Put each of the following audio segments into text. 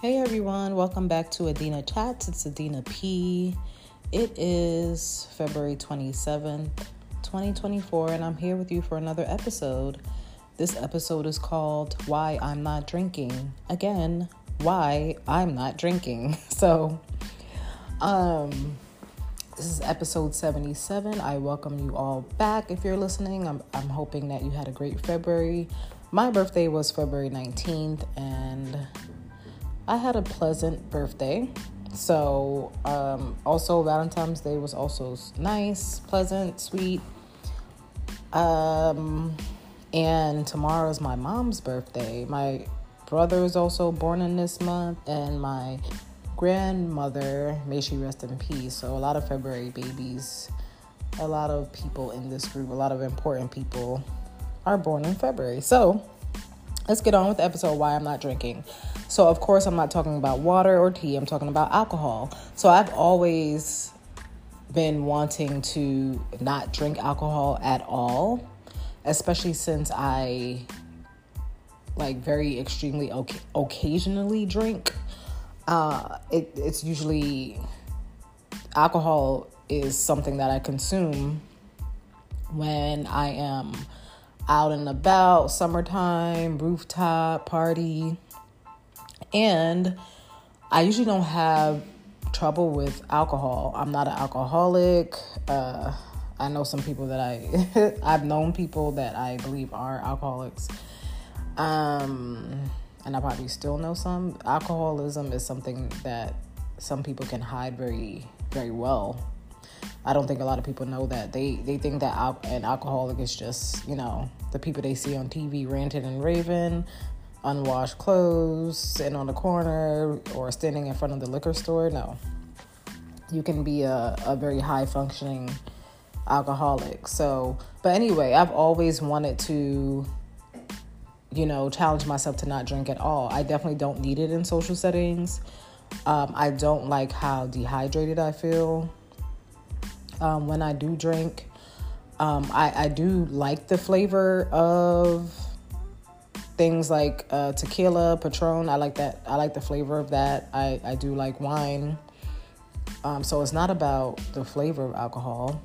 Hey everyone, welcome back to Adina Chats. It's Adina P. It is February 27th, 2024, and I'm here with you for another episode. This episode is called Why I'm Not Drinking. Again, why I'm not drinking. So, um, this is episode 77. I welcome you all back if you're listening. I'm, I'm hoping that you had a great February. My birthday was February 19th, and I had a pleasant birthday. So, um, also Valentine's Day was also nice, pleasant, sweet. Um, and tomorrow is my mom's birthday. My brother is also born in this month, and my grandmother, may she rest in peace. So, a lot of February babies, a lot of people in this group, a lot of important people are born in February. So, let's get on with the episode why I'm not drinking. So, of course, I'm not talking about water or tea, I'm talking about alcohol. So, I've always been wanting to not drink alcohol at all, especially since I like very extremely occasionally drink. Uh, it, it's usually alcohol is something that I consume when I am out and about, summertime, rooftop party, and I usually don't have trouble with alcohol. I'm not an alcoholic. Uh, I know some people that I I've known people that I believe are alcoholics. Um, and I probably still know some. Alcoholism is something that some people can hide very very well. I don't think a lot of people know that. They they think that al- an alcoholic is just, you know, the people they see on TV ranting and raving, unwashed clothes, sitting on the corner, or standing in front of the liquor store. No. You can be a, a very high functioning alcoholic. So, but anyway, I've always wanted to, you know, challenge myself to not drink at all. I definitely don't need it in social settings. Um, I don't like how dehydrated I feel um, when I do drink. Um, I, I do like the flavor of things like uh, tequila, Patron. I like that. I like the flavor of that. I, I do like wine. Um, so it's not about the flavor of alcohol.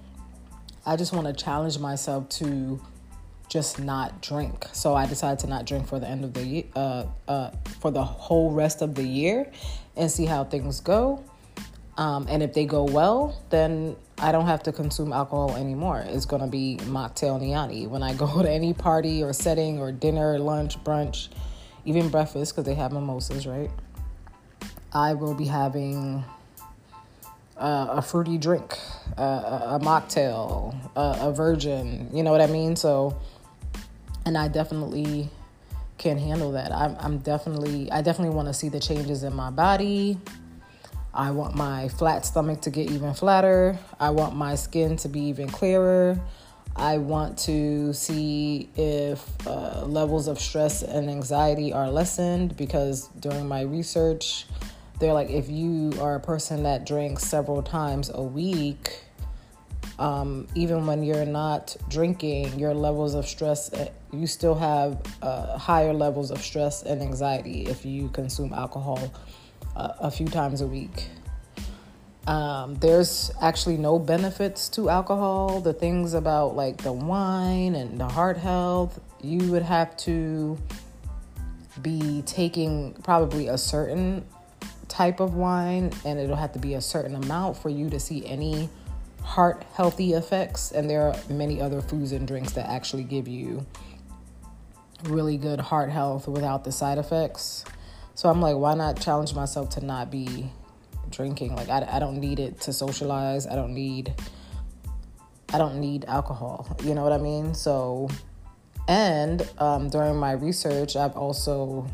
I just want to challenge myself to just not drink. So I decided to not drink for the end of the year, uh, uh, for the whole rest of the year, and see how things go. Um, and if they go well, then I don't have to consume alcohol anymore. It's gonna be mocktail niani. When I go to any party or setting or dinner, lunch, brunch, even breakfast, because they have mimosas, right? I will be having uh, a fruity drink, uh, a, mocktail, a virgin. You know what I mean? So, and I definitely can handle that. I'm, I'm definitely, I definitely want to see the changes in my body. I want my flat stomach to get even flatter. I want my skin to be even clearer. I want to see if uh, levels of stress and anxiety are lessened because during my research, they're like, if you are a person that drinks several times a week, um, even when you're not drinking, your levels of stress, eh, you still have uh, higher levels of stress and anxiety if you consume alcohol a, few times a week. Um, there's actually no benefits to alcohol. The things about like the wine and the heart health, you would have to be taking probably a certain type of wine and it'll have to be a certain amount for you to see any heart healthy effects. And there are many other foods and drinks that actually give you really good heart health without the side effects. So I'm like, why not challenge myself to not be drinking? Like, I, I don't need it to socialize. I don't need, I don't need alcohol. You know what I mean? So, and um, during my research, I've also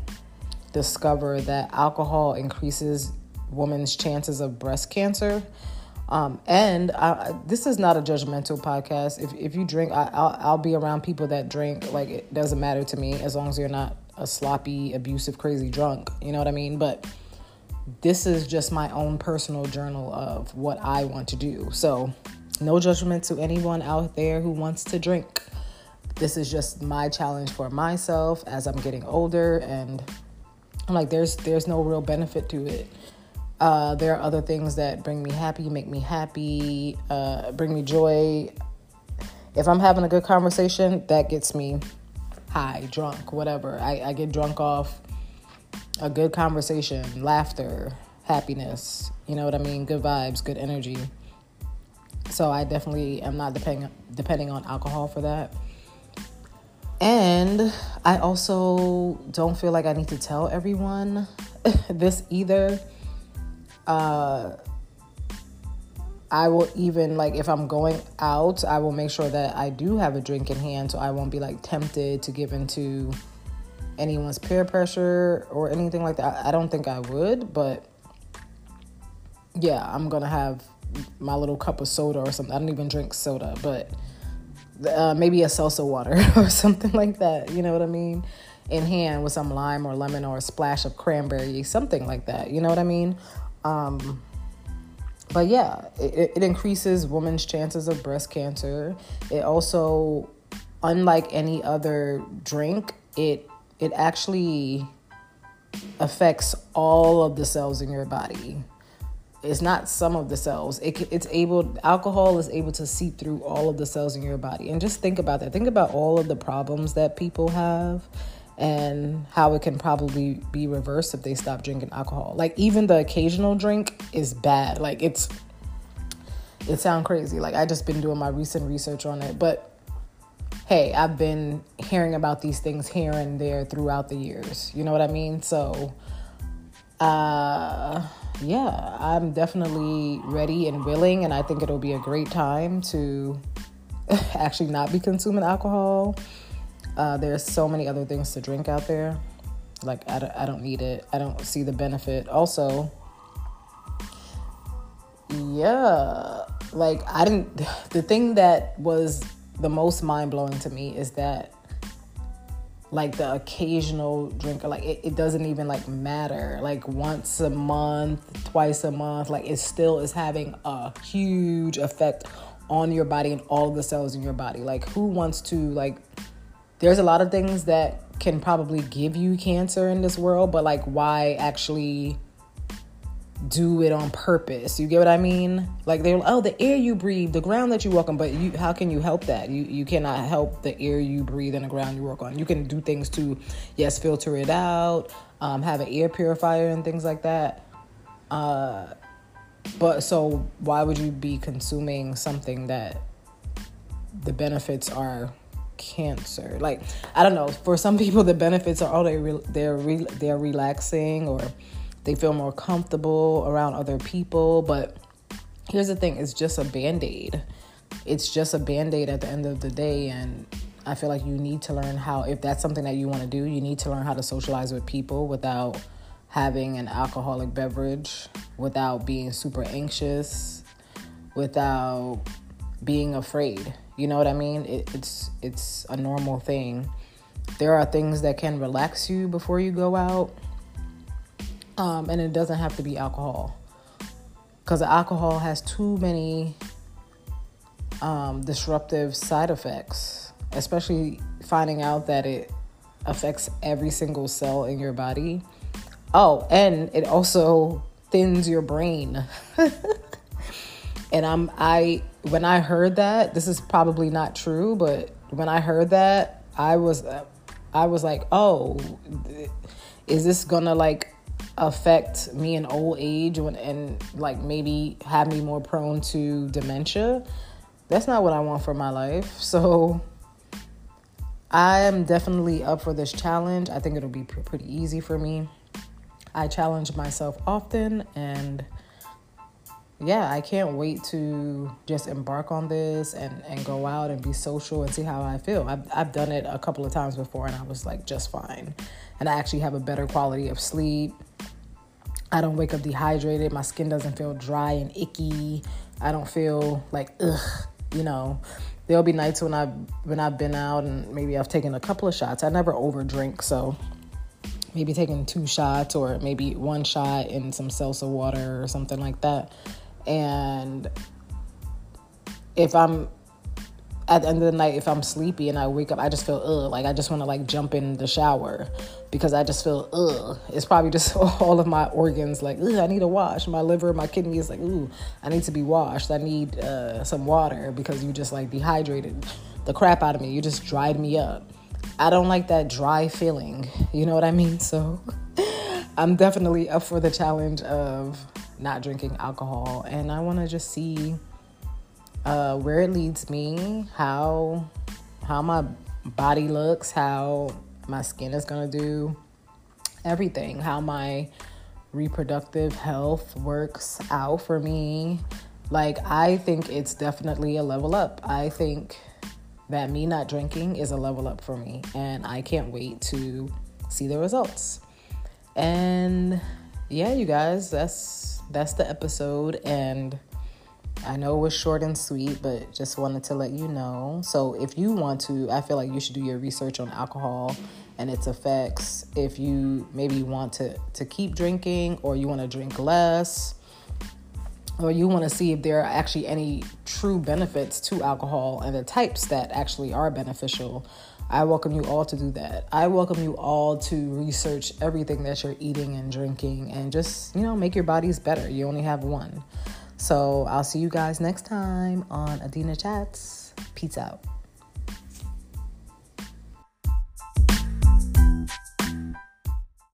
discovered that alcohol increases women's chances of breast cancer. Um, and I, this is not a judgmental podcast. If, if you drink, I, will I'll be around people that drink. Like, it doesn't matter to me as long as you're not a sloppy, abusive, crazy drunk. You know what I mean? But this is just my own personal journal of what I want to do. So, no judgment to anyone out there who wants to drink. This is just my challenge for myself as I'm getting older and I'm like, there's there's no real benefit to it. Uh, there are other things that bring me happy, make me happy, uh, bring me joy. If I'm having a good conversation, that gets me high, drunk, whatever. I, I get drunk off a good conversation, laughter, happiness. You know what I mean? Good vibes, good energy. So I definitely am not depending depending on alcohol for that. And I also don't feel like I need to tell everyone this either. Uh, I will even like if I'm going out, I will make sure that I do have a drink in hand so I won't be like tempted to give into anyone's peer pressure or anything like that. I don't think I would, but yeah, I'm gonna have my little cup of soda or something. I don't even drink soda, but uh, maybe a salsa water or something like that. You know what I mean? In hand with some lime or lemon or a splash of cranberry, something like that. You know what I mean? Um, but yeah, it, it increases women's chances of breast cancer. It also, unlike any other drink, it it actually affects all of the cells in your body. It's not some of the cells. It, it's able alcohol is able to seep through all of the cells in your body. And just think about that. Think about all of the problems that people have and how it can probably be reversed if they stop drinking alcohol. Like even the occasional drink is bad. Like it's it sounds crazy. Like I just been doing my recent research on it, but hey, I've been hearing about these things here and there throughout the years. You know what I mean? So, uh, yeah, I'm definitely ready and willing, and I think it'll be a great time to actually not be consuming alcohol. Uh, there's so many other things to drink out there. Like, I don't, I don't need it, I don't see the benefit. Also, yeah, like, I didn't, the thing that was the most mind blowing to me is that like the occasional drinker like it, it doesn't even like matter like once a month twice a month like it still is having a huge effect on your body and all the cells in your body like who wants to like there's a lot of things that can probably give you cancer in this world but like why actually do it on purpose. You get what I mean? Like they're oh the air you breathe, the ground that you walk on, but you how can you help that? You you cannot help the air you breathe and the ground you walk on. You can do things to yes filter it out, um, have an air purifier and things like that. Uh, but so why would you be consuming something that the benefits are cancer? Like I don't know. For some people, the benefits are oh they re- they're re- they're relaxing or they feel more comfortable around other people. But here's the thing it's just a band aid. It's just a band aid at the end of the day. And I feel like you need to learn how, if that's something that you want to do, you need to learn how to socialize with people without having an alcoholic beverage, without being super anxious, without being afraid. You know what I mean? It, it's it's a normal thing. There are things that can relax you before you go out um, and it doesn't have to be alcohol because alcohol has too many um, disruptive side effects, especially finding out that it affects every single cell in your body. Oh, and it also thins your brain. and I'm I when I heard that, this is probably not true, but when I heard that, I was I was like, "Oh, is this going to like affect me in old age when, and like maybe have me more prone to dementia. That's not what I want for my life. So I am definitely up for this challenge. I think it'll be pr- pretty easy for me. I challenge myself often and yeah, I can't wait to just embark on this and, and go out and be social and see how I feel. I've, I've done it a couple of times before and I was like just fine. And I actually have a better quality of sleep. I don't wake up dehydrated. My skin doesn't feel dry and icky. I don't feel like ugh, you know. There'll be nights when I when I've been out and maybe I've taken a couple of shots. I never overdrink, so maybe taking two shots or maybe one shot in some salsa water or something like that. And if I'm at the end of the night, if I'm sleepy and I wake up, I just feel ugh, like I just want to like jump in the shower because I just feel ugh. It's probably just all of my organs like ugh, I need to wash. My liver, my kidneys like ooh, I need to be washed. I need uh, some water because you just like dehydrated the crap out of me. You just dried me up. I don't like that dry feeling. You know what I mean? So I'm definitely up for the challenge of not drinking alcohol, and I want to just see uh, where it leads me, how how my body looks, how my skin is gonna do, everything, how my reproductive health works out for me. Like I think it's definitely a level up. I think that me not drinking is a level up for me, and I can't wait to see the results. And yeah, you guys, that's that's the episode and I know it was short and sweet, but just wanted to let you know. So, if you want to, I feel like you should do your research on alcohol and its effects. If you maybe want to, to keep drinking or you want to drink less, or you want to see if there are actually any true benefits to alcohol and the types that actually are beneficial, I welcome you all to do that. I welcome you all to research everything that you're eating and drinking and just, you know, make your bodies better. You only have one. So I'll see you guys next time on Adina Chats. Peace out.